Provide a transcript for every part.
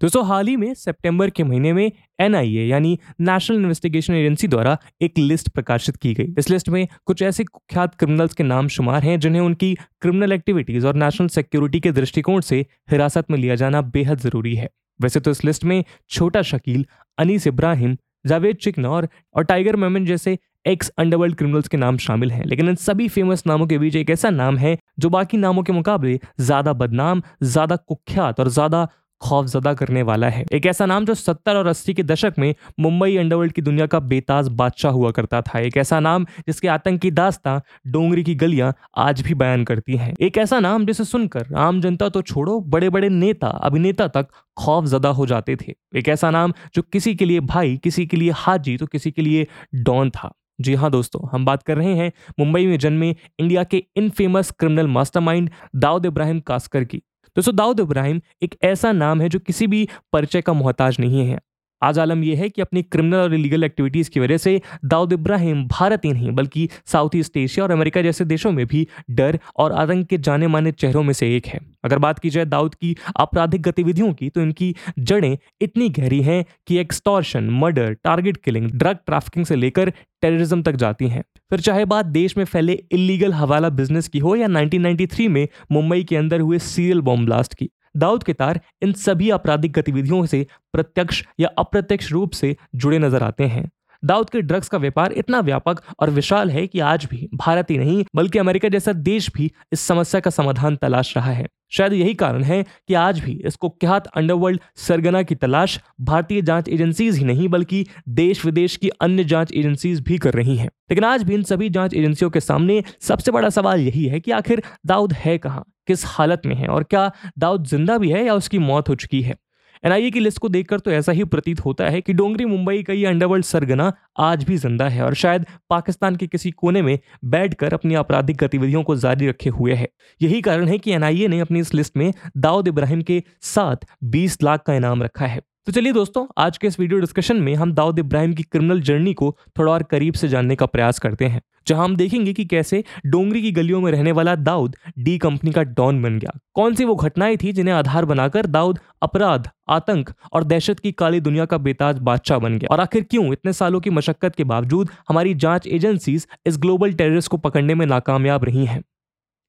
दोस्तों हाल ही में सितंबर के महीने में एनआईए, यानी नेशनल इन्वेस्टिगेशन एजेंसी द्वारा एक लिस्ट प्रकाशित की गई। इस लिस्ट में कुछ ऐसे कुख्यात क्रिमिनल्स के नाम शुमार हैं, जिन्हें उनकी क्रिमिनल एक्टिविटीज़ और नेशनल सिक्योरिटी के दृष्टिकोण से हिरासत में लिया जाना बेहद ज़रूरी है। वैसे तो इस लिस्ट में छोटा शकील अनीस इब्राहिम, जावेद चिकनौर और टाइगर मेमन जैसे एक्स अंडरवर्ल्ड क्रिमिनल्स के नाम शामिल हैं, लेकिन इन सभी फ़ेमस नामों के बीच एक ऐसा नाम है जो बाकी नामों के मुकाबले ज़्यादा बदनाम, ज़्यादा कुख्यात और ज़्यादा खौफजदा करने वाला है। एक ऐसा नाम जो सत्तर और अस्सी के दशक में मुंबई अंडरवर्ल्ड की दुनिया का बेताज बादशाह हुआ करता था। एक ऐसा नाम जिसके आतंकी दास्ता डोंगरी की गलियाँ आज भी बयान करती हैं। एक ऐसा नाम जिसे सुनकर आम जनता तो छोड़ो बड़े बड़े नेता, अभिनेता तक खौफजदा हो जाते थे। एक ऐसा नाम जो किसी के लिए भाई, किसी के लिए हाजी तो किसी के लिए डॉन था। जी हाँ दोस्तों, हम बात कर रहे हैं मुंबई में जन्मे इंडिया के infamous criminal mastermind Dawood Ibrahim Kaskar की। दोस्तों दाऊद इब्राहिम एक ऐसा नाम है जो किसी भी परिचय का मोहताज नहीं है। आज आलम यह है कि अपनी क्रिमिनल और इलीगल एक्टिविटीज़ की वजह से दाऊद इब्राहिम भारत ही नहीं, बल्कि साउथ ईस्ट एशिया और अमेरिका जैसे देशों में भी डर और आतंक के जाने माने चेहरों में से एक है। अगर बात की जाए दाऊद की आपराधिक गतिविधियों की तो इनकी जड़ें इतनी गहरी हैं कि extortion murder target killing drug trafficking से लेकर टेररिज्म तक जाती हैं। फिर चाहे बात देश में फैले इलीगल हवाला बिज़नेस की हो या 1993 में मुंबई के अंदर हुए सीरियल बॉम्ब ब्लास्ट की, दाऊद के तार इन सभी आपराधिक गतिविधियों से प्रत्यक्ष या अप्रत्यक्ष रूप से जुड़े नज़र आते हैं। दाऊद के ड्रग्स का व्यापार इतना व्यापक और विशाल है कि आज भी भारत ही नहीं, बल्कि अमेरिका जैसा देश भी इस समस्या का समाधान तलाश रहा है। शायद यही कारण है कि आज भी इस कुख्यात अंडरवर्ल्ड सरगना की तलाश भारतीय जाँच एजेंसीज ही नहीं, बल्कि देश विदेश की अन्य जाँच एजेंसीज भी कर रही हैं। लेकिन आज भी इन सभी जाँच एजेंसियों के सामने सबसे बड़ा सवाल यही है कि आखिर दाऊद है कहाँ, किस हालत में है और क्या दाऊद ज़िंदा भी है या उसकी मौत हो चुकी है? एनआईए की लिस्ट को देखकर तो ऐसा ही प्रतीत होता है कि डोंगरी मुंबई का ये अंडरवर्ल्ड सरगना आज भी ज़िंदा है और शायद पाकिस्तान के किसी कोने में बैठकर अपनी आपराधिक गतिविधियों को जारी रखे हुए है। यही कारण है कि एनआईए ने अपनी इस लिस्ट में दाऊद इब्राहिम के साथ 20 लाख का इनाम रखा है। तो चलिए दोस्तों, आज के इस वीडियो डिस्कशन में हम दाऊद इब्राहिम की क्रिमिनल जर्नी को थोड़ा और करीब से जानने का प्रयास करते हैं, जहाँ हम देखेंगे कि कैसे डोंगरी की गलियों में रहने वाला दाऊद डी कंपनी का डॉन बन गया। कौन सी वो घटनाएँ थी जिन्हें आधार बनाकर दाऊद अपराध, आतंक और दहशत की काली दुनिया का बेताज बादशाह बन गया? और आखिर क्यों इतने सालों की मशक्कत के बावजूद हमारी जाँच एजेंसीज इस ग्लोबल टेररिस्ट को पकड़ने में नाकामयाब रही हैं?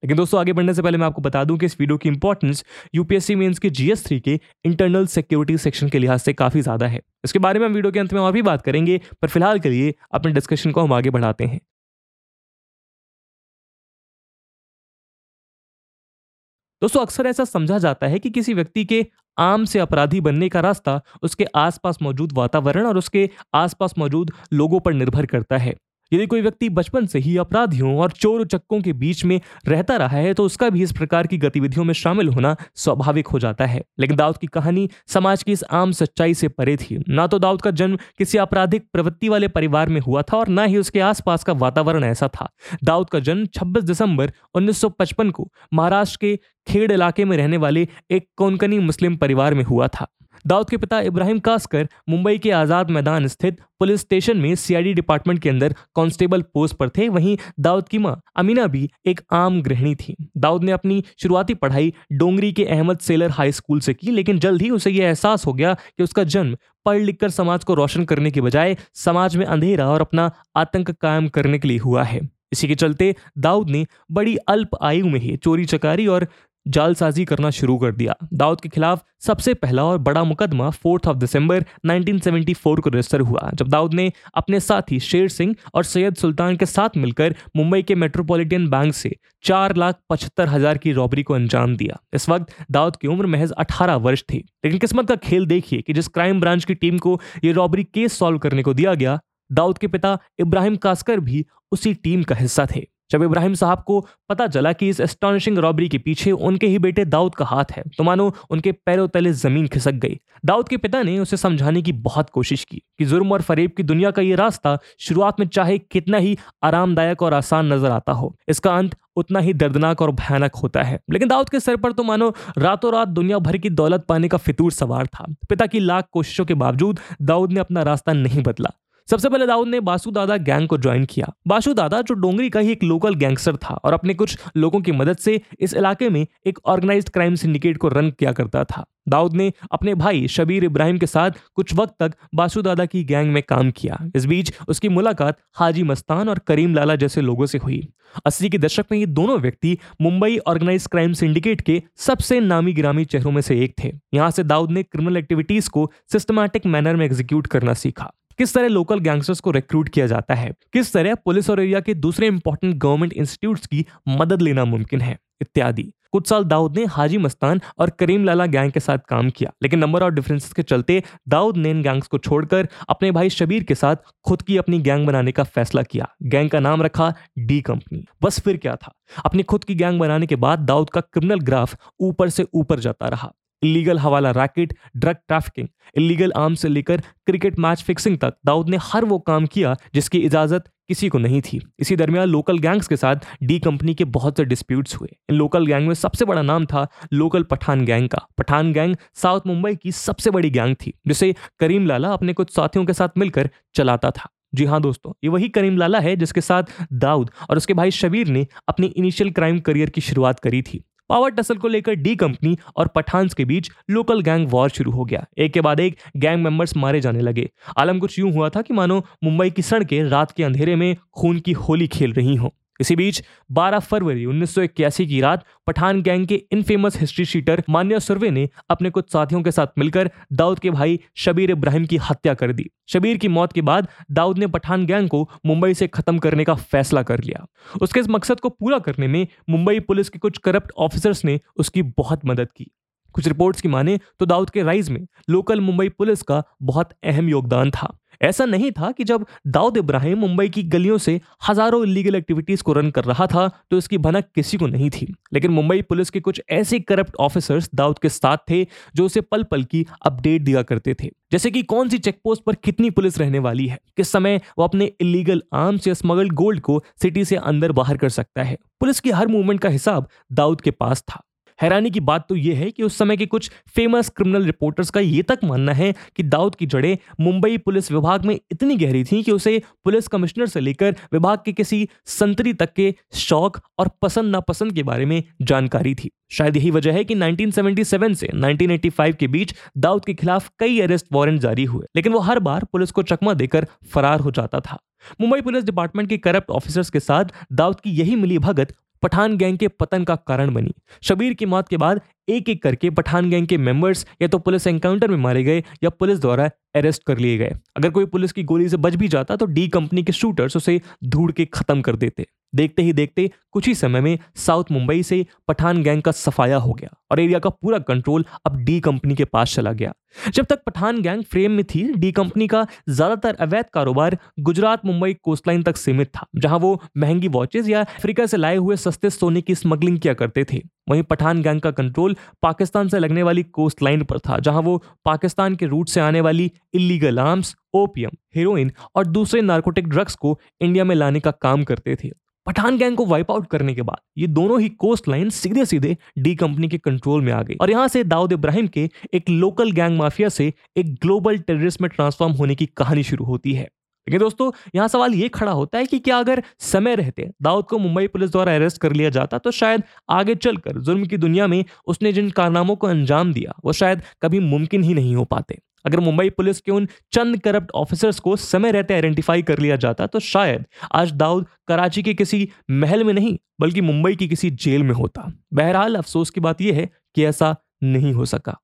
लेकिन दोस्तों, आगे बढ़ने से पहले मैं आपको बता दूँ कि इस वीडियो की इंपॉर्टेंस यूपीएससी मेंस के जीएस थ्री के इंटरनल सिक्योरिटी सेक्शन के लिहाज से काफ़ी ज़्यादा है। इसके बारे में हम वीडियो के अंत में और भी बात करेंगे, पर फ़िलहाल के लिए अपने डिस्कशन को हम आगे बढ़ाते हैं। दोस्तों, अक्सर ऐसा समझा जाता है कि किसी व्यक्ति के आम से अपराधी बनने का रास्ता उसके आसपास मौजूद वातावरण और उसके आसपास मौजूद लोगों पर निर्भर करता है। यदि कोई व्यक्ति बचपन से ही अपराधियों और चोर चक्कों के बीच में रहता रहा है तो उसका भी इस प्रकार की गतिविधियों में शामिल होना स्वाभाविक हो जाता है। लेकिन दाऊद की कहानी समाज की इस आम सच्चाई से परे थी। ना तो दाऊद का जन्म किसी आपराधिक प्रवृत्ति वाले परिवार में हुआ था और ना ही उसके आसपास का वातावरण ऐसा था। दाऊद का जन्म 26 दिसंबर 1955 को महाराष्ट्र के खेड़ इलाके में रहने वाले एक कोनकनी मुस्लिम परिवार में हुआ था। दाऊद के पिता इब्राहिम कास्कर मुंबई के आज़ाद मैदान स्थित पुलिस स्टेशन में सीआईडी डिपार्टमेंट के अंदर कांस्टेबल पोस्ट पर थे। वहीं दाऊद की माँ अमीना भी एक आम गृहिणी थी। दाऊद ने अपनी शुरुआती पढ़ाई डोंगरी के अहमद सेलर हाई स्कूल से की, लेकिन जल्द ही उसे यह एहसास हो गया कि उसका जन्म पढ़ लिखकर समाज को रोशन करने के बजाय समाज में अंधेरा और अपना आतंक कायम करने के लिए हुआ है। इसी के चलते दाऊद ने बड़ी अल्प आयु में ही चोरी चकारी और जालसाजी करना शुरू कर दिया। दाऊद के खिलाफ सबसे पहला और बड़ा मुकदमा फोर्थ ऑफ़ दिसंबर 1974 को रजिस्टर हुआ, जब दाऊद ने अपने साथी शेर सिंह और सैयद सुल्तान के साथ मिलकर मुंबई के मेट्रोपॉलिटन बैंक से चार लाख पचहत्तर हज़ार की रॉबरी को अंजाम दिया। इस वक्त दाऊद की उम्र महज 18 वर्ष थी। लेकिन किस्मत का खेल देखिए कि जिस क्राइम ब्रांच की टीम को यह रॉबरी केस सॉल्व करने को दिया गया, दाऊद के पिता इब्राहिम कास्कर भी उसी टीम का हिस्सा थे। जब इब्राहिम साहब को पता चला कि इस एस्टॉनिशिंग रॉबरी के पीछे उनके ही बेटे दाऊद का हाथ है तो मानो उनके पैरों तले ज़मीन खिसक गई। दाऊद के पिता ने उसे समझाने की बहुत कोशिश की कि जुर्म और फरेब की दुनिया का ये रास्ता शुरुआत में चाहे कितना ही आरामदायक और आसान नज़र आता हो, इसका अंत उतना ही दर्दनाक और भयानक होता है। लेकिन दाऊद के सर पर तो मानो रातों रात दुनिया भर की दौलत पाने का फितूर सवार था। पिता की लाख कोशिशों के बावजूद दाऊद ने अपना रास्ता नहीं बदला। सबसे पहले दाऊद ने बासु दादा गैंग को ज्वाइन किया। बासु दादा, जो डोंगरी का ही एक लोकल गैंगस्टर था और अपने कुछ लोगों की मदद से इस इलाके में एक ऑर्गेनाइज्ड क्राइम सिंडिकेट को रन किया करता था। दाऊद ने अपने भाई शबीर इब्राहिम के साथ कुछ वक्त तक बासु दादा की गैंग में काम किया। इस बीच उसकी मुलाकात हाजी मस्तान और करीम लाला जैसे लोगों से हुई। अस्सी के दशक में ये दोनों व्यक्ति मुंबई ऑर्गेनाइज क्राइम सिंडिकेट के सबसे नामी गिरामी चेहरों में से एक थे। यहाँ से दाऊद ने क्रिमिनल एक्टिविटीज़ को सिस्टमैटिक मैनर में एग्जीक्यूट करना सीखा। किस तरह लोकल गैंगस्टर्स को रिक्रूट किया जाता है? किस तरह पुलिस और एरिया के दूसरे इंपॉर्टेंट गवर्नमेंट इंस्टीट्यूट की मदद लेना मुमकिन है? इत्यादि। कुछ साल दाऊद ने हाजी मस्तान और करीम लाला गैंग के साथ काम किया, लेकिन नंबर ऑफ़ डिफरेंसेस के चलते दाऊद ने इन गैंग्स को छोड़कर अपने भाई शबीर के साथ खुद की अपनी गैंग बनाने का फैसला किया। गैंग का नाम रखा डी कंपनी बस फिर क्या था? अपनी खुद की गैंग बनाने के बाद दाऊद का क्रिमिनल ग्राफ ऊपर से ऊपर जाता रहा। Illegal hawala racket drug trafficking illegal arm से लेकर क्रिकेट मैच फिक्सिंग तक दाऊद ने हर वो काम किया जिसकी इजाज़त किसी को नहीं थी। इसी दरमियान लोकल गैंग्स के साथ डी कंपनी के बहुत से डिस्प्यूट्स हुए। इन लोकल गैंग में सबसे बड़ा नाम था लोकल पठान गैंग का। पठान गैंग साउथ मुंबई की सबसे बड़ी गैंग थी, जिसे करीम लाला अपने कुछ साथियों के साथ मिलकर चलाता था। जी हाँ दोस्तों, ये वही करीम लाला है जिसके साथ दाऊद और उसके भाई शबीर ने अपनी इनिशियल क्राइम करियर की शुरुआत करी थी। पावर टसल को लेकर डी कंपनी और पठान्स के बीच लोकल गैंग वॉर शुरू हो गया। एक के बाद एक गैंग मेंबर्स मारे जाने लगे। आलम कुछ यूँ हुआ था कि मानो मुंबई की सड़कें रात के अंधेरे में खून की होली खेल रही हों। इसी बीच 12 फरवरी उन्नीस की रात पठान गैंग के infamous history sheeter Manya Surve ने अपने कुछ साथियों के साथ मिलकर दाऊद के भाई शबीर इब्राहिम की हत्या कर दी। शबीर की मौत के बाद दाऊद ने पठान गैंग को मुंबई से खत्म करने का फैसला कर लिया। उसके इस मकसद को पूरा करने में मुंबई पुलिस के कुछ करप्ट ऑफिसर्स ने उसकी बहुत मदद की। कुछ रिपोर्ट्स की माने तो दाऊद के राइज में लोकल मुंबई पुलिस का बहुत अहम योगदान था। ऐसा नहीं था कि जब दाऊद इब्राहिम मुंबई की गलियों से हज़ारों इलीगल एक्टिविटीज़ को रन कर रहा था तो इसकी भनक किसी को नहीं थी। लेकिन मुंबई पुलिस के कुछ ऐसे करप्ट ऑफिसर्स दाऊद के साथ थे, जो उसे पल पल की अपडेट दिया करते थे। जैसे कि कौन सी चेकपोस्ट पर कितनी पुलिस रहने वाली है? किस समय वो अपने इलीगल आर्म्स या स्मगल्ड गोल्ड को सिटी से अंदर बाहर कर सकता है? पुलिस की हर मूवमेंट का हिसाब दाऊद के पास था। हैरानी की बात तो यह है कि उस समय के कुछ फ़ेमस क्रिमिनल रिपोर्टर्स का ये तक मानना है कि दाऊद की जड़ें मुंबई पुलिस विभाग में इतनी गहरी थी कि उसे पुलिस कमिश्नर से लेकर विभाग के किसी संतरी तक के शौक और पसंद नापसंद के बारे में जानकारी थी। शायद यही वजह है कि 1977 से 1985 के बीच दाऊद के खिलाफ कई अरेस्ट वारंट जारी हुए, लेकिन वो हर बार पुलिस को चकमा देकर फरार हो जाता था। मुंबई पुलिस डिपार्टमेंट के करप्ट ऑफिसर्स के साथ दाऊद की यही मिली भगत पठान गैंग के पतन का कारण बनी। शबीर की मौत के बाद एक एक करके पठान गैंग के मेंबर्स या तो पुलिस एनकाउंटर में मारे गए या पुलिस द्वारा अरेस्ट कर लिए गए। अगर कोई पुलिस की गोली से बच भी जाता तो डी कंपनी के शूटर्स उसे धूड़ के खत्म कर देते। देखते ही देखते कुछ ही समय में साउथ मुंबई से पठान गैंग का सफाया हो गया और एरिया का पूरा कंट्रोल अब डी कंपनी के पास चला गया। जब तक पठान गैंग फ्रेम में थी, डी कंपनी का ज़्यादातर अवैध कारोबार गुजरात मुंबई कोस्टलाइन तक सीमित था, जहाँ वो महँगी वॉचेस या अफ्रीका से लाए हुए सस्ते सोने की स्मगलिंग किया करते थे। वहीं पठान गैंग का कंट्रोल पाकिस्तान से लगने वाली कोस्ट लाइन पर था, जहाँ वो पाकिस्तान के रूट से आने वाली इलीगल आर्म्स, ओपियम, हीरोइन और दूसरे नार्कोटिक ड्रग्स को इंडिया में लाने का काम करते थे। पठान गैंग को वाइप आउट करने के बाद, ये दोनों ही कोस्ट लाइन सीधे सीधे डी कंपनी के कंट्रोल में आ गई और यहाँ से दाऊद इब्राहिम के एक लोकल गैंग माफिया से एक ग्लोबल टेररिस्ट में ट्रांसफॉर्म होने की कहानी शुरू होती है। लेकिन दोस्तों, यहाँ सवाल ये खड़ा होता है कि क्या अगर समय रहते, दाऊद को मुंबई पुलिस द्वारा अरेस्ट कर लिया जाता तो शायद आगे चलकर जुर्म की दुनिया में उसने जिन कारनामों को अंजाम दिया, वो शायद कभी मुमकिन ही नहीं हो पाते। अगर मुंबई पुलिस के उन चंद करप्ट ऑफिसर्स को समय रहते आइडेंटिफाई कर लिया जाता तो शायद आज दाऊद कराची के किसी महल में नहीं, बल्कि मुंबई की किसी जेल में होता। बहरहाल, अफसोस की बात यह है कि ऐसा नहीं हो सका।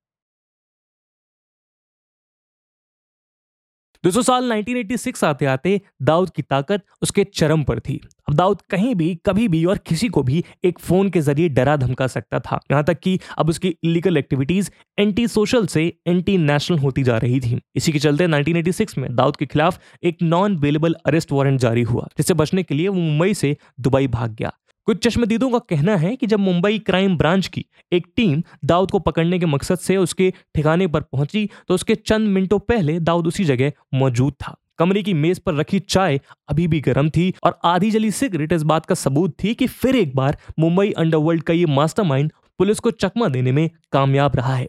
दो साल 1986 आते आते दाऊद की ताकत उसके चरम पर थी। अब दाऊद कहीं भी, कभी भी और किसी को भी एक फ़ोन के ज़रिए डरा धमका सकता था। यहाँ तक कि अब उसकी इलीगल एक्टिविटीज़ एंटी सोशल से एंटी नेशनल होती जा रही थी। इसी के चलते 1986 में दाऊद के खिलाफ एक नॉन अवेलेबल अरेस्ट वारंट जारी हुआ, जिससे बचने के लिए वो मुंबई से दुबई भाग गया। कुछ चश्मदीदों का कहना है कि जब मुंबई क्राइम ब्रांच की एक टीम दाऊद को पकड़ने के मकसद से उसके ठिकाने पर पहुँची तो उसके चंद मिनटों पहले दाऊद उसी जगह मौजूद था। कमरे की मेज पर रखी चाय अभी भी गर्म थी और आधी जली सिगरेट इस बात का सबूत थी कि फिर एक बार मुंबई अंडरवर्ल्ड का ये मास्टरमाइंड पुलिस को चकमा देने में कामयाब रहा है।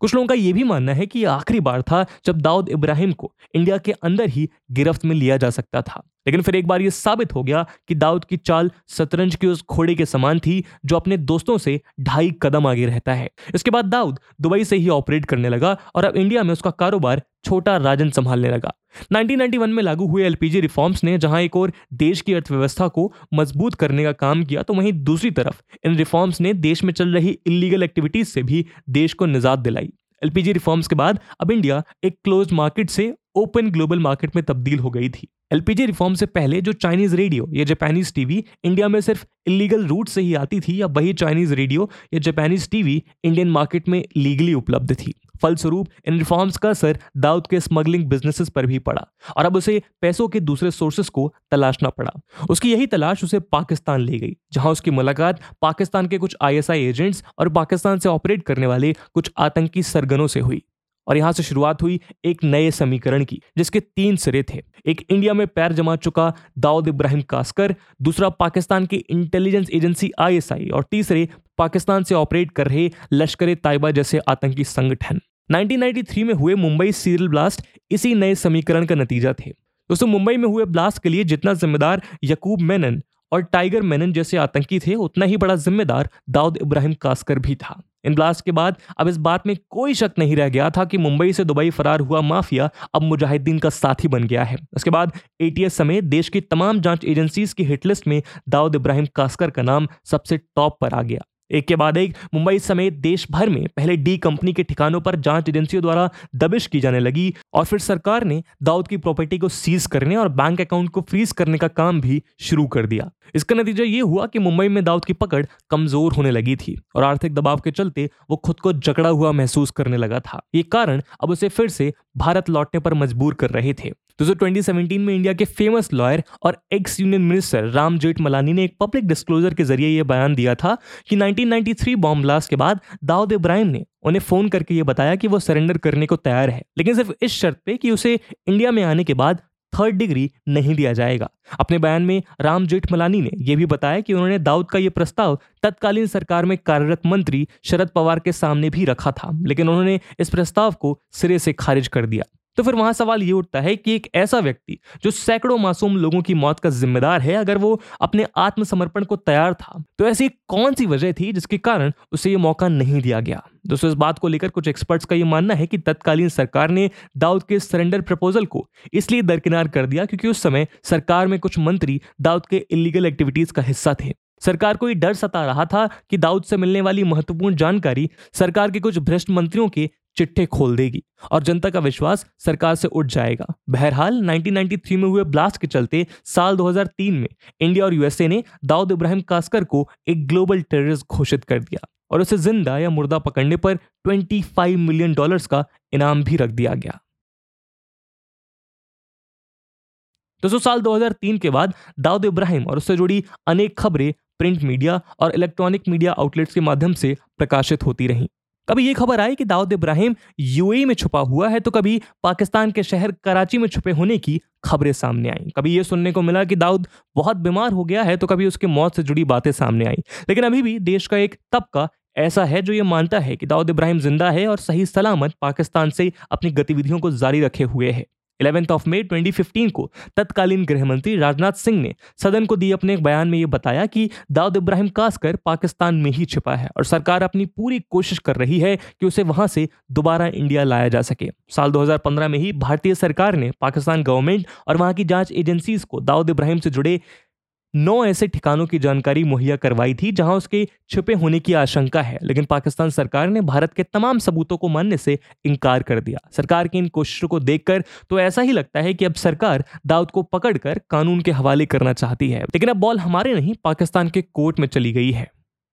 कुछ लोगों का यह भी मानना है कि यह आखिरी बार था जब दाऊद इब्राहिम को इंडिया के अंदर ही गिरफ्त में लिया जा सकता था। लेकिन फिर एक बार यह साबित हो गया कि दाऊद की चाल शतरंज के उस घोड़े के समान थी, जो अपने दोस्तों से ढाई कदम आगे रहता है। इसके बाद दाऊद दुबई से ही ऑपरेट करने लगा और अब इंडिया में उसका कारोबार छोटा राजन संभालने लगा। 1991 में लागू हुए एलपीजी रिफॉर्म्स ने जहाँ एक और देश की अर्थव्यवस्था को मज़बूत करने का काम किया तो वहीं दूसरी तरफ़ इन रिफॉर्म्स ने देश में चल रही इलीगल एक्टिविटीज़ से भी देश को निजात दिलाई। एलपीजी रिफॉर्म्स के बाद अब इंडिया एक क्लोज मार्केट से ओपन ग्लोबल मार्केट में तब्दील हो गई थी। एलपीजी रिफॉर्म से पहले जो चाइनीज़ रेडियो या जापानीज टीवी इंडिया में सिर्फ़ इलीगल रूट से ही आती थी या वही चाइनीज़ रेडियो या जापानीज टीवी इंडियन मार्केट में लीगली उपलब्ध थी। फलस्वरूप इन रिफॉर्म्स का असर दाऊद के स्मगलिंग बिजनेसेस पर भी पड़ा और अब उसे पैसों के दूसरे सोर्सेस को तलाशना पड़ा। उसकी यही तलाश उसे पाकिस्तान ले गई, जहाँ उसकी मुलाकात पाकिस्तान के कुछ आईएसआई एजेंट्स और पाकिस्तान से ऑपरेट करने वाले कुछ आतंकी सरगनों से हुई। और यहाँ से शुरुआत हुई एक नए समीकरण की, जिसके तीन सिरे थे। एक इंडिया में पैर जमा चुका दाऊद इब्राहिम कास्कर, दूसरा पाकिस्तान की इंटेलिजेंस एजेंसी आईएसआई, और तीसरे पाकिस्तान से ऑपरेट कर रहे लश्कर ताइबा जैसे आतंकी संगठन। 1993 में हुए मुंबई सीरियल ब्लास्ट इसी नए समीकरण का नतीजा थे। दोस्तों, मुंबई में हुए ब्लास्ट के लिए जितना जिम्मेदार यकूब मेनन और टाइगर मेनन जैसे आतंकी थे, उतना ही बड़ा जिम्मेदार दाऊद इब्राहिम कास्कर भी था। इन ब्लास्ट के बाद, अब इस बात में कोई शक नहीं रह गया था कि मुंबई से दुबई फरार हुआ माफिया अब मुजाहिदीन का साथी बन गया है। उसके बाद एटीएस समेत देश की तमाम जाँच एजेंसीज की हिटलिस्ट में दाऊद इब्राहिम कास्कर का नाम सबसे टॉप पर आ गया। एक के बाद एक, मुंबई समेत देश भर में पहले डी कंपनी के ठिकानों पर जाँच एजेंसियों द्वारा दबिश की जाने लगी और फिर सरकार ने दाऊद की प्रॉपर्टी को सीज करने और बैंक अकाउंट को फ्रीज करने का काम भी शुरू कर दिया। इसका नतीजा ये हुआ कि मुंबई में दाऊद की पकड़ कमज़ोर होने लगी थी और आर्थिक दबाव के चलते वो खुद को जकड़ा हुआ महसूस करने लगा था। ये कारण अब उसे फिर से भारत लौटने पर मजबूर कर रहे थे। दोस्तों 2017 में इंडिया के फ़ेमस लॉयर और ex union minister Ram Jethmalani ने एक पब्लिक डिस्क्लोजर के ज़रिए यह बयान दिया था कि 1993 बॉम्ब ब्लास्ट के बाद दाऊद इब्राहिम ने उन्हें फ़ोन करके ये बताया कि वो सरेंडर करने को तैयार है। लेकिन सिर्फ़ इस शर्त पे कि उसे इंडिया में आने के बाद थर्ड डिग्री नहीं दिया जाएगा। अपने बयान में राम जेठमलानी ने यह भी बताया कि उन्होंने दाऊद का यह प्रस्ताव तत्कालीन सरकार में कार्यरत मंत्री शरद पवार के सामने भी रखा था, लेकिन उन्होंने इस प्रस्ताव को सिरे से खारिज कर दिया। तो फिर वहाँ सवाल ये उठता है कि एक ऐसा व्यक्ति, जो सैकड़ों मासूम लोगों की मौत का जिम्मेदार है, अगर वो अपने आत्मसमर्पण को तैयार था तो ऐसी कौन सी वजह थी जिसके कारण उसे ये मौका नहीं दिया गया? दोस्तों, इस बात को लेकर कुछ एक्सपर्ट्स का ये मानना है कि तत्कालीन सरकार ने दाऊद के सरेंडर प्रपोजल को इसलिए दरकिनार कर दिया क्योंकि उस समय सरकार में कुछ मंत्री दाऊद के इलीगल एक्टिविटीज़ का हिस्सा थे। सरकार को ये डर सता रहा था कि दाऊद से मिलने वाली महत्वपूर्ण जानकारी सरकार के कुछ भ्रष्ट मंत्रियों के चिट्ठे खोल देगी और जनता का विश्वास सरकार से उठ जाएगा। बहरहाल 1993 में हुए ब्लास्ट के चलते साल 2003 में इंडिया और यूएसए ने दाऊद इब्राहिम कास्कर को एक ग्लोबल टेररिस्ट घोषित कर दिया और उसे ज़िंदा या मुर्दा पकड़ने पर 25 मिलियन डॉलर्स का इनाम भी रख दिया गया। दोस्तों साल 2003 के बाद दाऊद इब्राहिम और उससे जुड़ी अनेक खबरें प्रिंट मीडिया और इलेक्ट्रॉनिक मीडिया आउटलेट्स के माध्यम से प्रकाशित होती रहीं। कभी ये खबर आई कि दाऊद इब्राहिम यूएई में छुपा हुआ है तो कभी पाकिस्तान के शहर कराची में छुपे होने की खबरें सामने आई। कभी ये सुनने को मिला कि दाऊद बहुत बीमार हो गया है तो कभी उसकी मौत से जुड़ी बातें सामने आई। लेकिन अभी भी देश का एक तबका ऐसा है जो ये मानता है कि दाऊद इब्राहिम ज़िंदा है और सही सलामत पाकिस्तान से अपनी गतिविधियों को जारी रखे हुए है। इलेवेंथ ऑफ़ मई 2015 को तत्कालीन गृह मंत्री राजनाथ सिंह ने सदन को दिए अपने एक बयान में यह बताया कि दाऊद इब्राहिम कासकर पाकिस्तान में ही छिपा है और सरकार अपनी पूरी कोशिश कर रही है कि उसे वहाँ से दोबारा इंडिया लाया जा सके। साल 2015 में ही भारतीय सरकार ने पाकिस्तान गवर्नमेंट और वहाँ की जाँच एजेंसीज को दाऊद इब्राहिम से जुड़े नौ ऐसे ठिकानों की जानकारी मुहैया करवाई थी जहाँ उसके छुपे होने की आशंका है, लेकिन पाकिस्तान सरकार ने भारत के तमाम सबूतों को मानने से इनकार कर दिया। सरकार की इन कोशिशों को देखकर तो ऐसा ही लगता है कि अब सरकार दाऊद को पकड़कर कानून के हवाले करना चाहती है। लेकिन अब बॉल हमारे नहीं, पाकिस्तान के कोर्ट में चली गई है।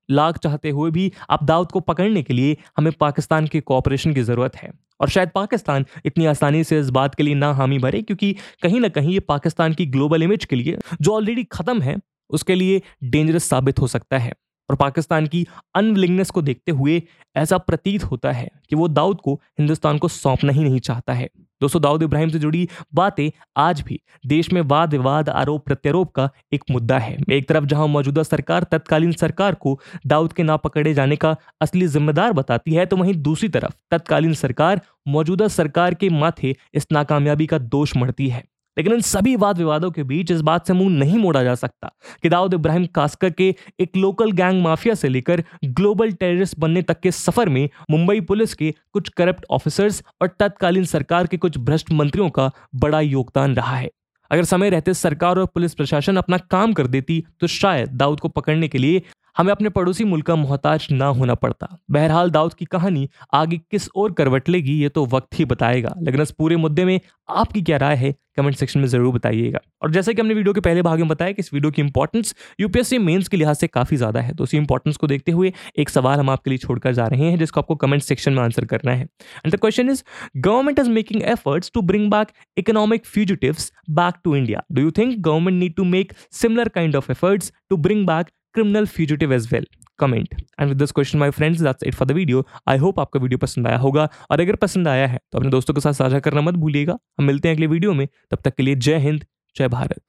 लाख चाहते हुए भी अब दाऊद को पकड़ने के लिए हमें पाकिस्तान के कोऑपरेशन की ज़रूरत है। और शायद पाकिस्तान इतनी आसानी से इस बात के लिए ना हामी भरे, क्योंकि कहीं ना कहीं ये पाकिस्तान की ग्लोबल इमेज के लिए, जो ऑलरेडी खत्म है, उसके लिए डेंजरस साबित हो सकता है। और पाकिस्तान की अनविलिंगनेस को देखते हुए ऐसा प्रतीत होता है कि वो दाऊद को हिंदुस्तान को सौंपना ही नहीं चाहता है। दोस्तों, दाऊद इब्राहिम से जुड़ी बातें आज भी देश में वाद विवाद आरोप प्रत्यारोप का एक मुद्दा है। एक तरफ़ जहाँ मौजूदा सरकार तत्कालीन सरकार को दाऊद के ना पकड़े जाने का असली जिम्मेदार बताती है तो वहीं दूसरी तरफ़ तत्कालीन सरकार मौजूदा सरकार के माथे इस नाकामयाबी का दोष मढ़ती है। लेकिन इन सभी वाद विवादों के बीच इस बात से मुँह नहीं मोड़ा जा सकता कि दाऊद इब्राहिम कास्कर के एक लोकल गैंग माफिया से लेकर ग्लोबल टेररिस्ट बनने तक के सफ़र में मुंबई पुलिस के कुछ करप्ट ऑफिसर्स और तत्कालीन सरकार के कुछ भ्रष्ट मंत्रियों का बड़ा योगदान रहा है। अगर समय रहते सरकार और पुलिस प्रशासन अपना काम कर देती तो शायद दाऊद को पकड़ने के लिए हमें अपने पड़ोसी मुल्क का मोहताज ना होना पड़ता। बहरहाल, दाऊद की कहानी आगे किस ओर करवट लेगी ये तो वक्त ही बताएगा। लेकिन इस पूरे मुद्दे में आपकी क्या राय है, कमेंट सेक्शन में ज़रूर बताइएगा। और जैसे कि हमने वीडियो के पहले भाग में बताया कि इस वीडियो की इंपॉर्टेंस यूपीएससी मेंस के लिहाज से काफ़ी ज़्यादा है। तो उसी इंपॉर्टेंस को देखते हुए एक सवाल हम आपके लिए छोड़कर जा रहे हैं, जिसको आपको कमेंट सेक्शन में आंसर करना है। And the question is government is making efforts to bring back economic fugitives back to India do you think government need to make similar kind of efforts to bring back criminal fugitive as well. Comment and with this question my friends that's it for the video I hope आपका video पसंद आया होगा। और अगर पसंद आया है तो अपने दोस्तों के साथ साझा करना मत भूलिएगा। हम मिलते हैं अगले वीडियो में। तब तक के लिए जय हिंद, जय भारत।